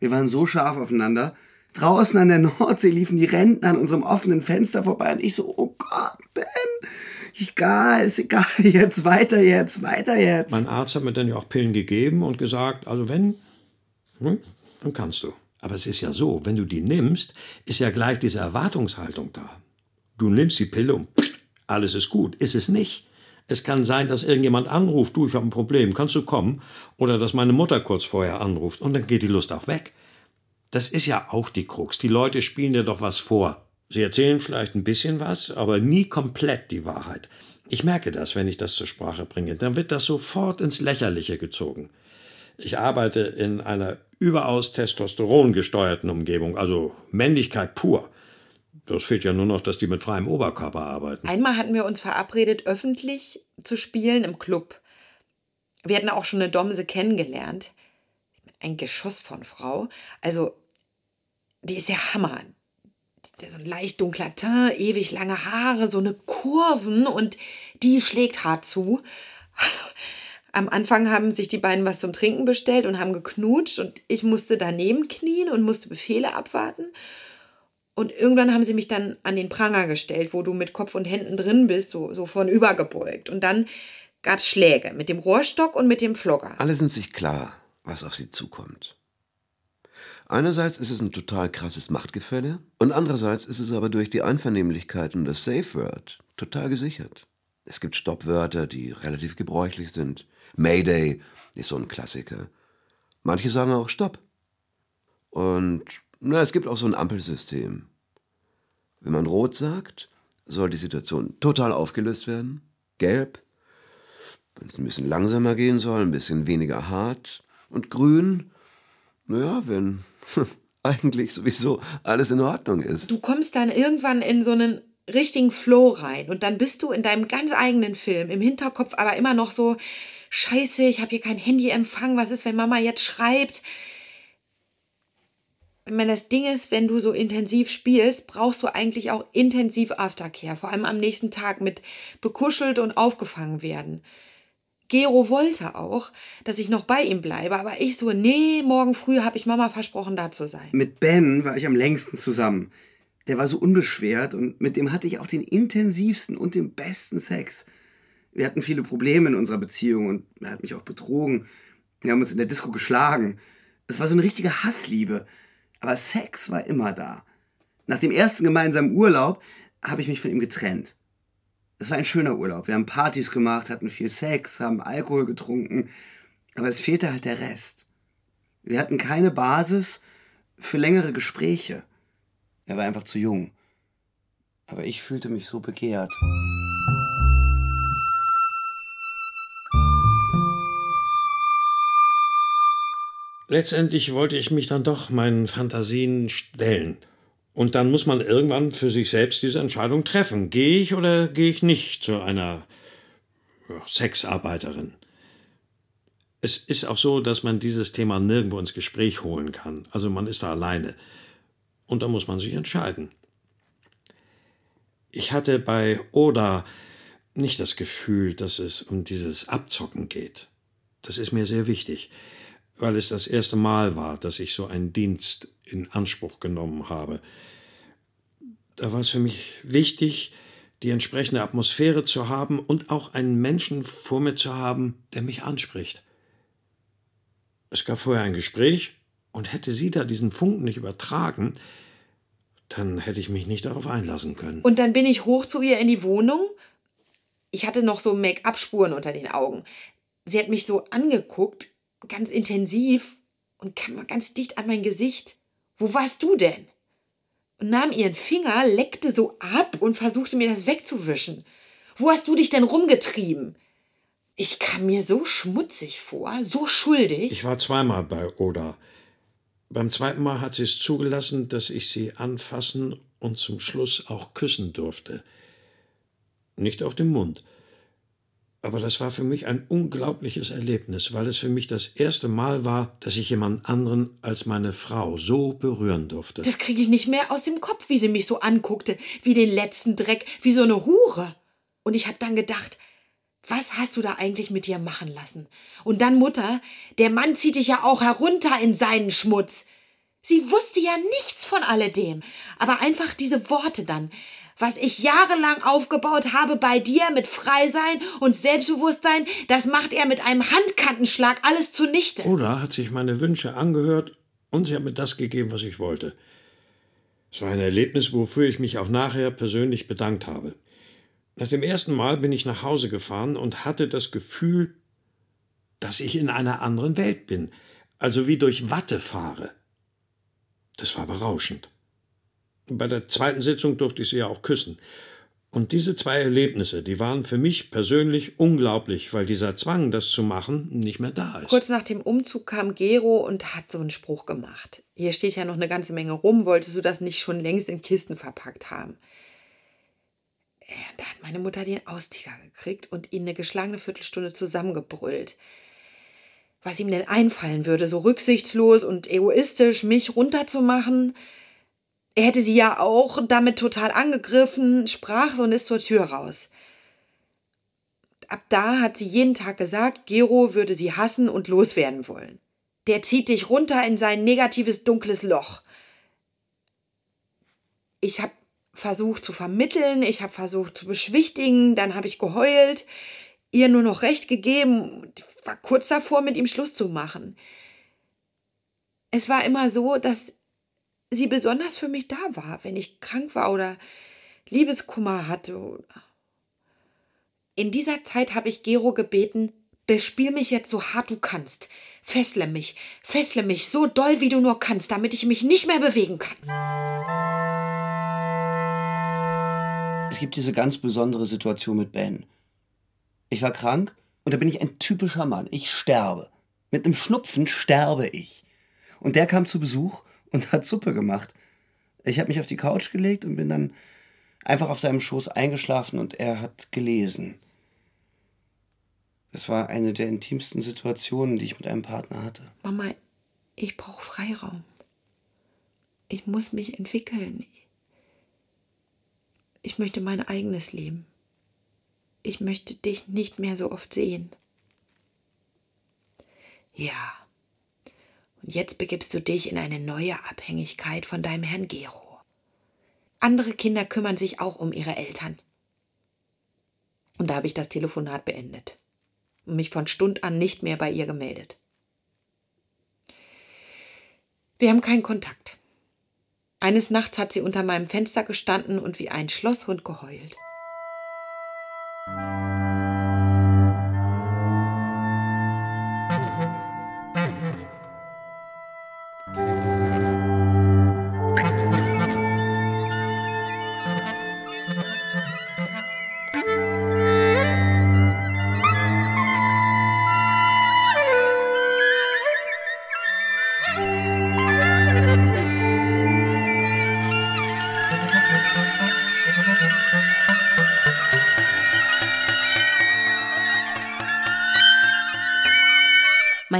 Wir waren so scharf aufeinander. Draußen an der Nordsee liefen die Rentner an unserem offenen Fenster vorbei und ich so, oh Ben, egal, ist egal, jetzt weiter jetzt, weiter jetzt. Mein Arzt hat mir dann ja auch Pillen gegeben und gesagt, also wenn, hm, dann kannst du. Aber es ist ja so, wenn du die nimmst, ist ja gleich diese Erwartungshaltung da. Du nimmst die Pille und alles ist gut. Ist es nicht. Es kann sein, dass irgendjemand anruft, du, ich habe ein Problem, kannst du kommen? Oder dass meine Mutter kurz vorher anruft und dann geht die Lust auch weg. Das ist ja auch die Krux. Die Leute spielen dir doch was vor. Sie erzählen vielleicht ein bisschen was, aber nie komplett die Wahrheit. Ich merke das, wenn ich das zur Sprache bringe. Dann wird das sofort ins Lächerliche gezogen. Ich arbeite in einer überaus Testosteron gesteuerten Umgebung, also Männlichkeit pur. Das fehlt ja nur noch, dass die mit freiem Oberkörper arbeiten. Einmal hatten wir uns verabredet, öffentlich zu spielen im Club. Wir hatten auch schon eine Domse kennengelernt. Ein Geschoss von Frau. Also, die ist ja Hammer so ein leicht dunkler Teint, ewig lange Haare, so eine Kurven und die schlägt hart zu. Also, am Anfang haben sich die beiden was zum Trinken bestellt und haben geknutscht und ich musste daneben knien und musste Befehle abwarten. Und irgendwann haben sie mich dann an den Pranger gestellt, wo du mit Kopf und Händen drin bist, so, so vornüber gebeugt. Und dann gab es Schläge mit dem Rohrstock und mit dem Flogger. Alle sind sich klar, was auf sie zukommt. Einerseits ist es ein total krasses Machtgefälle und andererseits ist es aber durch die Einvernehmlichkeit und das Safe Word total gesichert. Es gibt Stoppwörter, die relativ gebräuchlich sind. Mayday ist so ein Klassiker. Manche sagen auch Stopp. Und na, es gibt auch so ein Ampelsystem. Wenn man Rot sagt, soll die Situation total aufgelöst werden. Gelb, wenn es ein bisschen langsamer gehen soll, ein bisschen weniger hart. Und grün, naja, wenn eigentlich sowieso alles in Ordnung ist. Du kommst dann irgendwann in so einen richtigen Flow rein und dann bist du in deinem ganz eigenen Film, im Hinterkopf aber immer noch so, scheiße, ich habe hier kein Handyempfang, was ist, wenn Mama jetzt schreibt? Ich meine, das Ding ist, wenn du so intensiv spielst, brauchst du eigentlich auch intensiv Aftercare, vor allem am nächsten Tag mit bekuschelt und aufgefangen werden. Gero wollte auch, dass ich noch bei ihm bleibe, aber ich so, nee, morgen früh habe ich Mama versprochen, da zu sein. Mit Ben war ich am längsten zusammen. Der war so unbeschwert und mit dem hatte ich auch den intensivsten und den besten Sex. Wir hatten viele Probleme in unserer Beziehung und er hat mich auch betrogen. Wir haben uns in der Disco geschlagen. Es war so eine richtige Hassliebe. Aber Sex war immer da. Nach dem ersten gemeinsamen Urlaub habe ich mich von ihm getrennt. Es war ein schöner Urlaub. Wir haben Partys gemacht, hatten viel Sex, haben Alkohol getrunken. Aber es fehlte halt der Rest. Wir hatten keine Basis für längere Gespräche. Er war einfach zu jung. Aber ich fühlte mich so begehrt. Letztendlich wollte ich mich dann doch meinen Fantasien stellen. Und dann muss man irgendwann für sich selbst diese Entscheidung treffen. Gehe ich oder gehe ich nicht zu einer Sexarbeiterin? Es ist auch so, dass man dieses Thema nirgendwo ins Gespräch holen kann. Also man ist da alleine. Und da muss man sich entscheiden. Ich hatte bei Oda nicht das Gefühl, dass es um dieses Abzocken geht. Das ist mir sehr wichtig weil es das erste Mal war, dass ich so einen Dienst in Anspruch genommen habe. Da war es für mich wichtig, die entsprechende Atmosphäre zu haben und auch einen Menschen vor mir zu haben, der mich anspricht. Es gab vorher ein Gespräch, und hätte sie da diesen Funken nicht übertragen, dann hätte ich mich nicht darauf einlassen können. Und dann bin ich hoch zu ihr in die Wohnung. Ich hatte noch so Make-up-Spuren unter den Augen. Sie hat mich so angeguckt, ganz intensiv und kam ganz dicht an mein Gesicht. Wo warst du denn? Und nahm ihren Finger, leckte so ab und versuchte mir das wegzuwischen. Wo hast du dich denn rumgetrieben? Ich kam mir so schmutzig vor, so schuldig. Ich war zweimal bei Oda. Beim zweiten Mal hat sie es zugelassen, dass ich sie anfassen und zum Schluss auch küssen durfte. Nicht auf den Mund. Aber das war für mich ein unglaubliches Erlebnis, weil es für mich das erste Mal war, dass ich jemand anderen als meine Frau so berühren durfte. Das kriege ich nicht mehr aus dem Kopf, wie sie mich so anguckte, wie den letzten Dreck, wie so eine Hure. Und ich habe dann gedacht, was hast du da eigentlich mit dir machen lassen? Und dann, Mutter, der Mann zieht dich ja auch herunter in seinen Schmutz. Sie wusste ja nichts von alledem, aber einfach diese Worte dann was ich jahrelang aufgebaut habe bei dir mit Freisein und Selbstbewusstsein, das macht er mit einem Handkantenschlag alles zunichte. Oder hat sich meine Wünsche angehört und sie hat mir das gegeben, was ich wollte. Es war ein Erlebnis, wofür ich mich auch nachher persönlich bedankt habe. Nach dem ersten Mal bin ich nach Hause gefahren und hatte das Gefühl, dass ich in einer anderen Welt bin, also wie durch Watte fahre. Das war berauschend. Bei der zweiten Sitzung durfte ich sie ja auch küssen. Und diese zwei Erlebnisse, die waren für mich persönlich unglaublich, weil dieser Zwang, das zu machen, nicht mehr da ist. Kurz nach dem Umzug kam Gero und hat so einen Spruch gemacht. Hier steht ja noch eine ganze Menge rum, wolltest du das nicht schon längst in Kisten verpackt haben? Da hat meine Mutter den Austiger gekriegt und ihn eine geschlagene Viertelstunde zusammengebrüllt. Was ihm denn einfallen würde, so rücksichtslos und egoistisch mich runterzumachen – er hätte sie ja auch damit total angegriffen, sprach so und ist zur Tür raus. Ab da hat sie jeden Tag gesagt, Gero würde sie hassen und loswerden wollen. Der zieht dich runter in sein negatives dunkles Loch. Ich habe versucht zu vermitteln, ich habe versucht zu beschwichtigen, dann habe ich geheult, ihr nur noch recht gegeben, war kurz davor, mit ihm Schluss zu machen. Es war immer so, dass sie besonders für mich da war, wenn ich krank war oder Liebeskummer hatte. In dieser Zeit habe ich Gero gebeten, bespiel mich jetzt so hart du kannst. Fessle mich, fessle mich so doll wie du nur kannst, damit ich mich nicht mehr bewegen kann. Es gibt diese ganz besondere Situation mit Ben. Ich war krank und da bin ich ein typischer Mann. Ich sterbe. Mit einem Schnupfen sterbe ich. Und der kam zu Besuch und hat Suppe gemacht. Ich habe mich auf die Couch gelegt und bin dann einfach auf seinem Schoß eingeschlafen und er hat gelesen. Das war eine der intimsten Situationen, die ich mit einem Partner hatte. Mama, ich brauche Freiraum. Ich muss mich entwickeln. Ich möchte mein eigenes Leben. Ich möchte dich nicht mehr so oft sehen. Ja, und jetzt begibst du dich in eine neue Abhängigkeit von deinem Herrn Gero. Andere Kinder kümmern sich auch um ihre Eltern. Und da habe ich das Telefonat beendet und mich von Stund an nicht mehr bei ihr gemeldet. Wir haben keinen Kontakt. Eines Nachts hat sie unter meinem Fenster gestanden und wie ein Schlosshund geheult.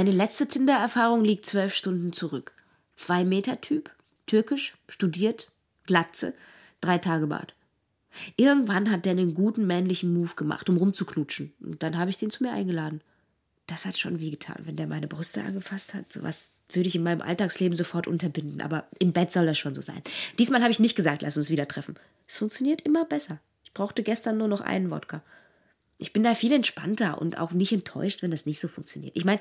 Meine letzte Tinder-Erfahrung liegt zwölf Stunden zurück. Zwei Meter Typ, türkisch, studiert, Glatze, drei Tage Bart. Irgendwann hat der einen guten männlichen Move gemacht, um rumzuknutschen. Und dann habe ich den zu mir eingeladen. Das hat schon wehgetan, wenn der meine Brüste angefasst hat. Sowas würde ich in meinem Alltagsleben sofort unterbinden. Aber im Bett soll das schon so sein. Diesmal habe ich nicht gesagt, lass uns wieder treffen. Es funktioniert immer besser. Ich brauchte gestern nur noch einen Wodka. Ich bin da viel entspannter und auch nicht enttäuscht, wenn das nicht so funktioniert. Ich meine,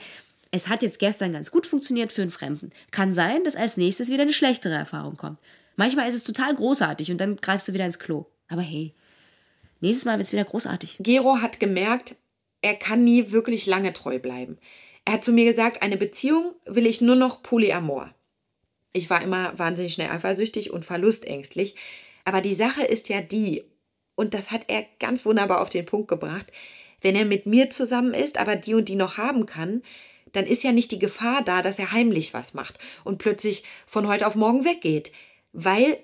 es hat jetzt gestern ganz gut funktioniert für einen Fremden. Kann sein, dass als nächstes wieder eine schlechtere Erfahrung kommt. Manchmal ist es total großartig und dann greifst du wieder ins Klo. Aber hey, nächstes Mal wird es wieder großartig. Gero hat gemerkt, er kann nie wirklich lange treu bleiben. Er hat zu mir gesagt, eine Beziehung will ich nur noch polyamor. Ich war immer wahnsinnig schnell eifersüchtig und verlustängstlich. Aber die Sache ist ja die, und das hat er ganz wunderbar auf den Punkt gebracht, wenn er mit mir zusammen ist, aber die und die noch haben kann, dann ist ja nicht die Gefahr da, dass er heimlich was macht und plötzlich von heute auf morgen weggeht, weil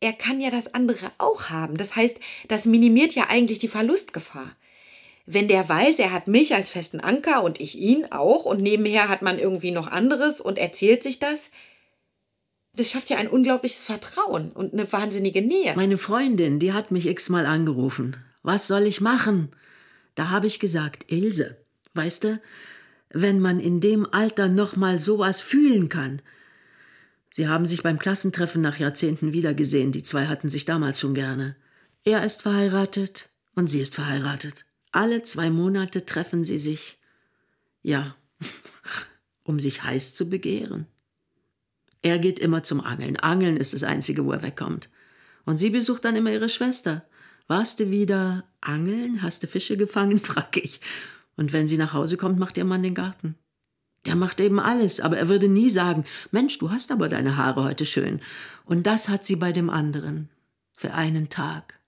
er kann ja das andere auch haben. Das heißt, das minimiert ja eigentlich die Verlustgefahr. Wenn der weiß, er hat mich als festen Anker und ich ihn auch und nebenher hat man irgendwie noch anderes und erzählt sich das, das schafft ja ein unglaubliches Vertrauen und eine wahnsinnige Nähe. Meine Freundin, die hat mich x-mal angerufen. Was soll ich machen? Da habe ich gesagt, Ilse, weißt du, wenn man in dem Alter noch mal sowas fühlen kann. Sie haben sich beim Klassentreffen nach Jahrzehnten wiedergesehen. Die zwei hatten sich damals schon gerne. Er ist verheiratet und sie ist verheiratet. Alle zwei Monate treffen sie sich. Ja, um sich heiß zu begehren. Er geht immer zum Angeln. Angeln ist das Einzige, wo er wegkommt. Und sie besucht dann immer ihre Schwester. Warst du wieder angeln? Hast du Fische gefangen? frag ich. Und wenn sie nach Hause kommt, macht ihr Mann den Garten. Der macht eben alles, aber er würde nie sagen, Mensch, du hast aber deine Haare heute schön. Und das hat sie bei dem anderen. Für einen Tag.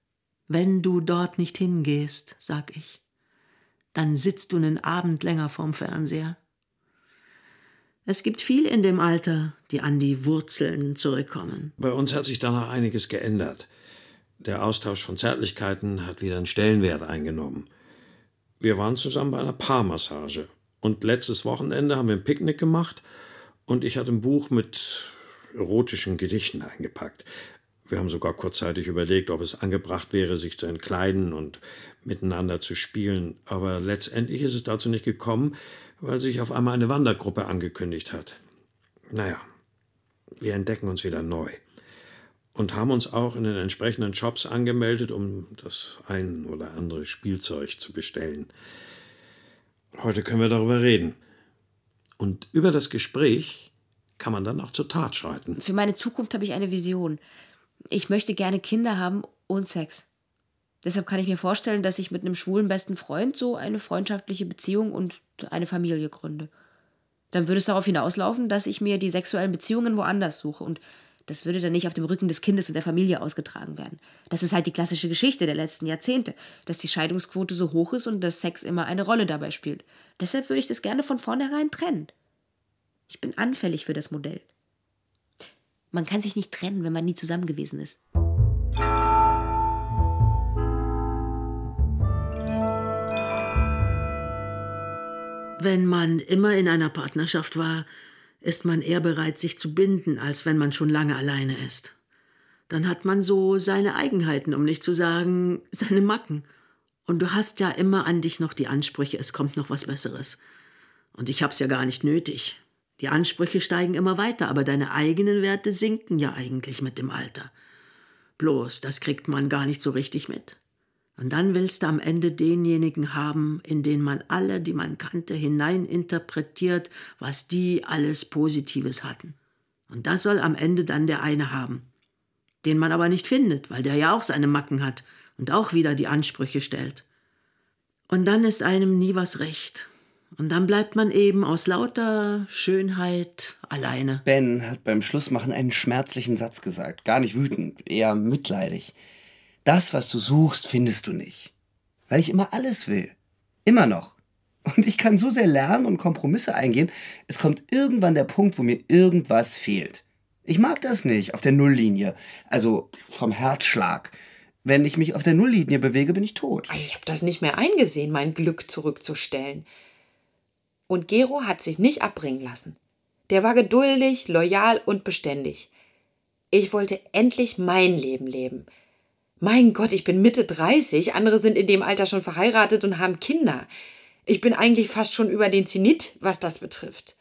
Wenn du dort nicht hingehst, sag ich, dann sitzt du einen Abend länger vorm Fernseher. Es gibt viel in dem Alter, die an die Wurzeln zurückkommen. Bei uns hat sich danach einiges geändert. Der Austausch von Zärtlichkeiten hat wieder einen Stellenwert eingenommen. Wir waren zusammen bei einer Paarmassage. Und letztes Wochenende haben wir ein Picknick gemacht und ich hatte ein Buch mit erotischen Gedichten eingepackt. Wir haben sogar kurzzeitig überlegt, ob es angebracht wäre, sich zu entkleiden und miteinander zu spielen. Aber letztendlich ist es dazu nicht gekommen, weil sich auf einmal eine Wandergruppe angekündigt hat. Naja, wir entdecken uns wieder neu und haben uns auch in den entsprechenden Shops angemeldet, um das ein oder andere Spielzeug zu bestellen. Heute können wir darüber reden. Und über das Gespräch kann man dann auch zur Tat schreiten. Für meine Zukunft habe ich eine Vision. Ich möchte gerne Kinder haben und Sex. Deshalb kann ich mir vorstellen, dass ich mit einem schwulen besten Freund so eine freundschaftliche Beziehung und eine Familie gründe. Dann würde es darauf hinauslaufen, dass ich mir die sexuellen Beziehungen woanders suche und das würde dann nicht auf dem Rücken des Kindes und der Familie ausgetragen werden. Das ist halt die klassische Geschichte der letzten Jahrzehnte, dass die Scheidungsquote so hoch ist und dass Sex immer eine Rolle dabei spielt. Deshalb würde ich das gerne von vornherein trennen. Ich bin anfällig für das Modell. Man kann sich nicht trennen, wenn man nie zusammen gewesen ist. Wenn man immer in einer Partnerschaft war, ist man eher bereit, sich zu binden, als wenn man schon lange alleine ist. Dann hat man so seine Eigenheiten, um nicht zu sagen, seine Macken. Und du hast ja immer an dich noch die Ansprüche, es kommt noch was Besseres. Und ich hab's ja gar nicht nötig. Die Ansprüche steigen immer weiter, aber deine eigenen Werte sinken ja eigentlich mit dem Alter. Bloß, das kriegt man gar nicht so richtig mit. Und dann willst du am Ende denjenigen haben, in den man alle, die man kannte, hineininterpretiert, was die alles Positives hatten. Und das soll am Ende dann der eine haben. Den man aber nicht findet, weil der ja auch seine Macken hat und auch wieder die Ansprüche stellt. Und dann ist einem nie was recht. Und dann bleibt man eben aus lauter Schönheit alleine. Ben hat beim Schlussmachen einen schmerzlichen Satz gesagt. Gar nicht wütend, eher mitleidig. Das, was du suchst, findest du nicht. Weil ich immer alles will. Immer noch. Und ich kann so sehr lernen und Kompromisse eingehen, es kommt irgendwann der Punkt, wo mir irgendwas fehlt. Ich mag das nicht, auf der Nulllinie. Also vom Herzschlag. Wenn ich mich auf der Nulllinie bewege, bin ich tot. Also ich habe das nicht mehr eingesehen, mein Glück zurückzustellen. Und Gero hat sich nicht abbringen lassen. Der war geduldig, loyal und beständig. Ich wollte endlich mein Leben leben. Mein Gott, ich bin Mitte 30, andere sind in dem Alter schon verheiratet und haben Kinder. Ich bin eigentlich fast schon über den Zenit, was das betrifft.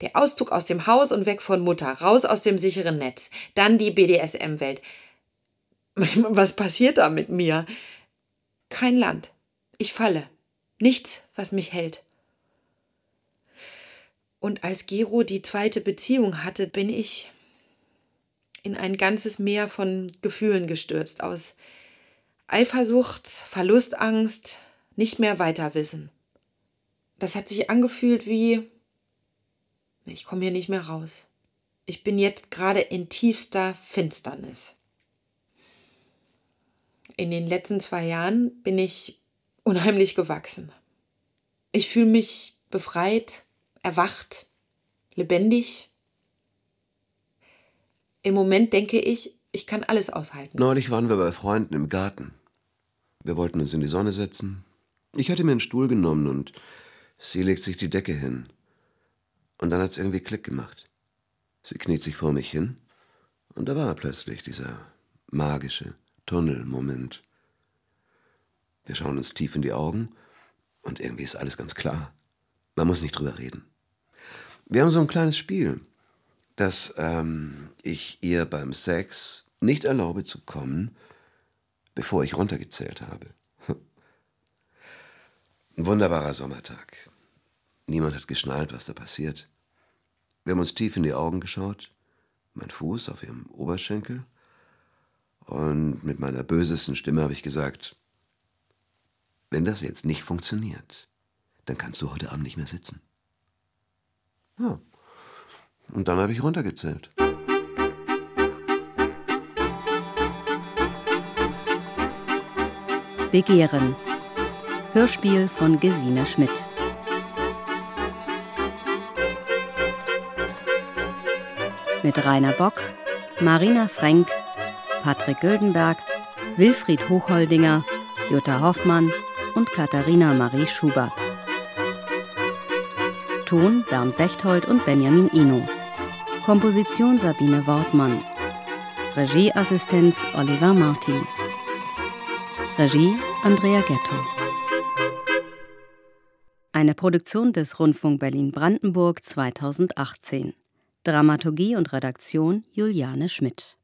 Der Auszug aus dem Haus und weg von Mutter, raus aus dem sicheren Netz, dann die BDSM-Welt. Was passiert da mit mir? Kein Land. Ich falle. Nichts, was mich hält. Und als Gero die zweite Beziehung hatte, bin ich in ein ganzes Meer von Gefühlen gestürzt, aus Eifersucht, Verlustangst, nicht mehr weiter wissen. Das hat sich angefühlt wie, ich komme hier nicht mehr raus. Ich bin jetzt gerade in tiefster Finsternis. In den letzten zwei Jahren bin ich unheimlich gewachsen. Ich fühle mich befreit, erwacht, lebendig. Im Moment denke ich, ich kann alles aushalten. Neulich waren wir bei Freunden im Garten. Wir wollten uns in die Sonne setzen. Ich hatte mir einen Stuhl genommen und sie legt sich die Decke hin. Und dann hat es irgendwie Klick gemacht. Sie kniet sich vor mich hin und da war plötzlich dieser magische Tunnelmoment. Wir schauen uns tief in die Augen und irgendwie ist alles ganz klar. Man muss nicht drüber reden. Wir haben so ein kleines Spiel, dass ähm, ich ihr beim Sex nicht erlaube zu kommen, bevor ich runtergezählt habe. Ein wunderbarer Sommertag. Niemand hat geschnallt, was da passiert. Wir haben uns tief in die Augen geschaut, mein Fuß auf ihrem Oberschenkel, und mit meiner bösesten Stimme habe ich gesagt, wenn das jetzt nicht funktioniert, dann kannst du heute Abend nicht mehr sitzen. Ja. Und dann habe ich runtergezählt. Begehren. Hörspiel von Gesine Schmidt. Mit Rainer Bock, Marina Frenk, Patrick Güldenberg, Wilfried Hochholdinger, Jutta Hoffmann und Katharina Marie Schubert. Ton Bernd Bechtold und Benjamin Ino. Komposition Sabine Wortmann. Regieassistenz Oliver Martin. Regie Andrea Ghetto. Eine Produktion des Rundfunk Berlin-Brandenburg 2018. Dramaturgie und Redaktion Juliane Schmidt.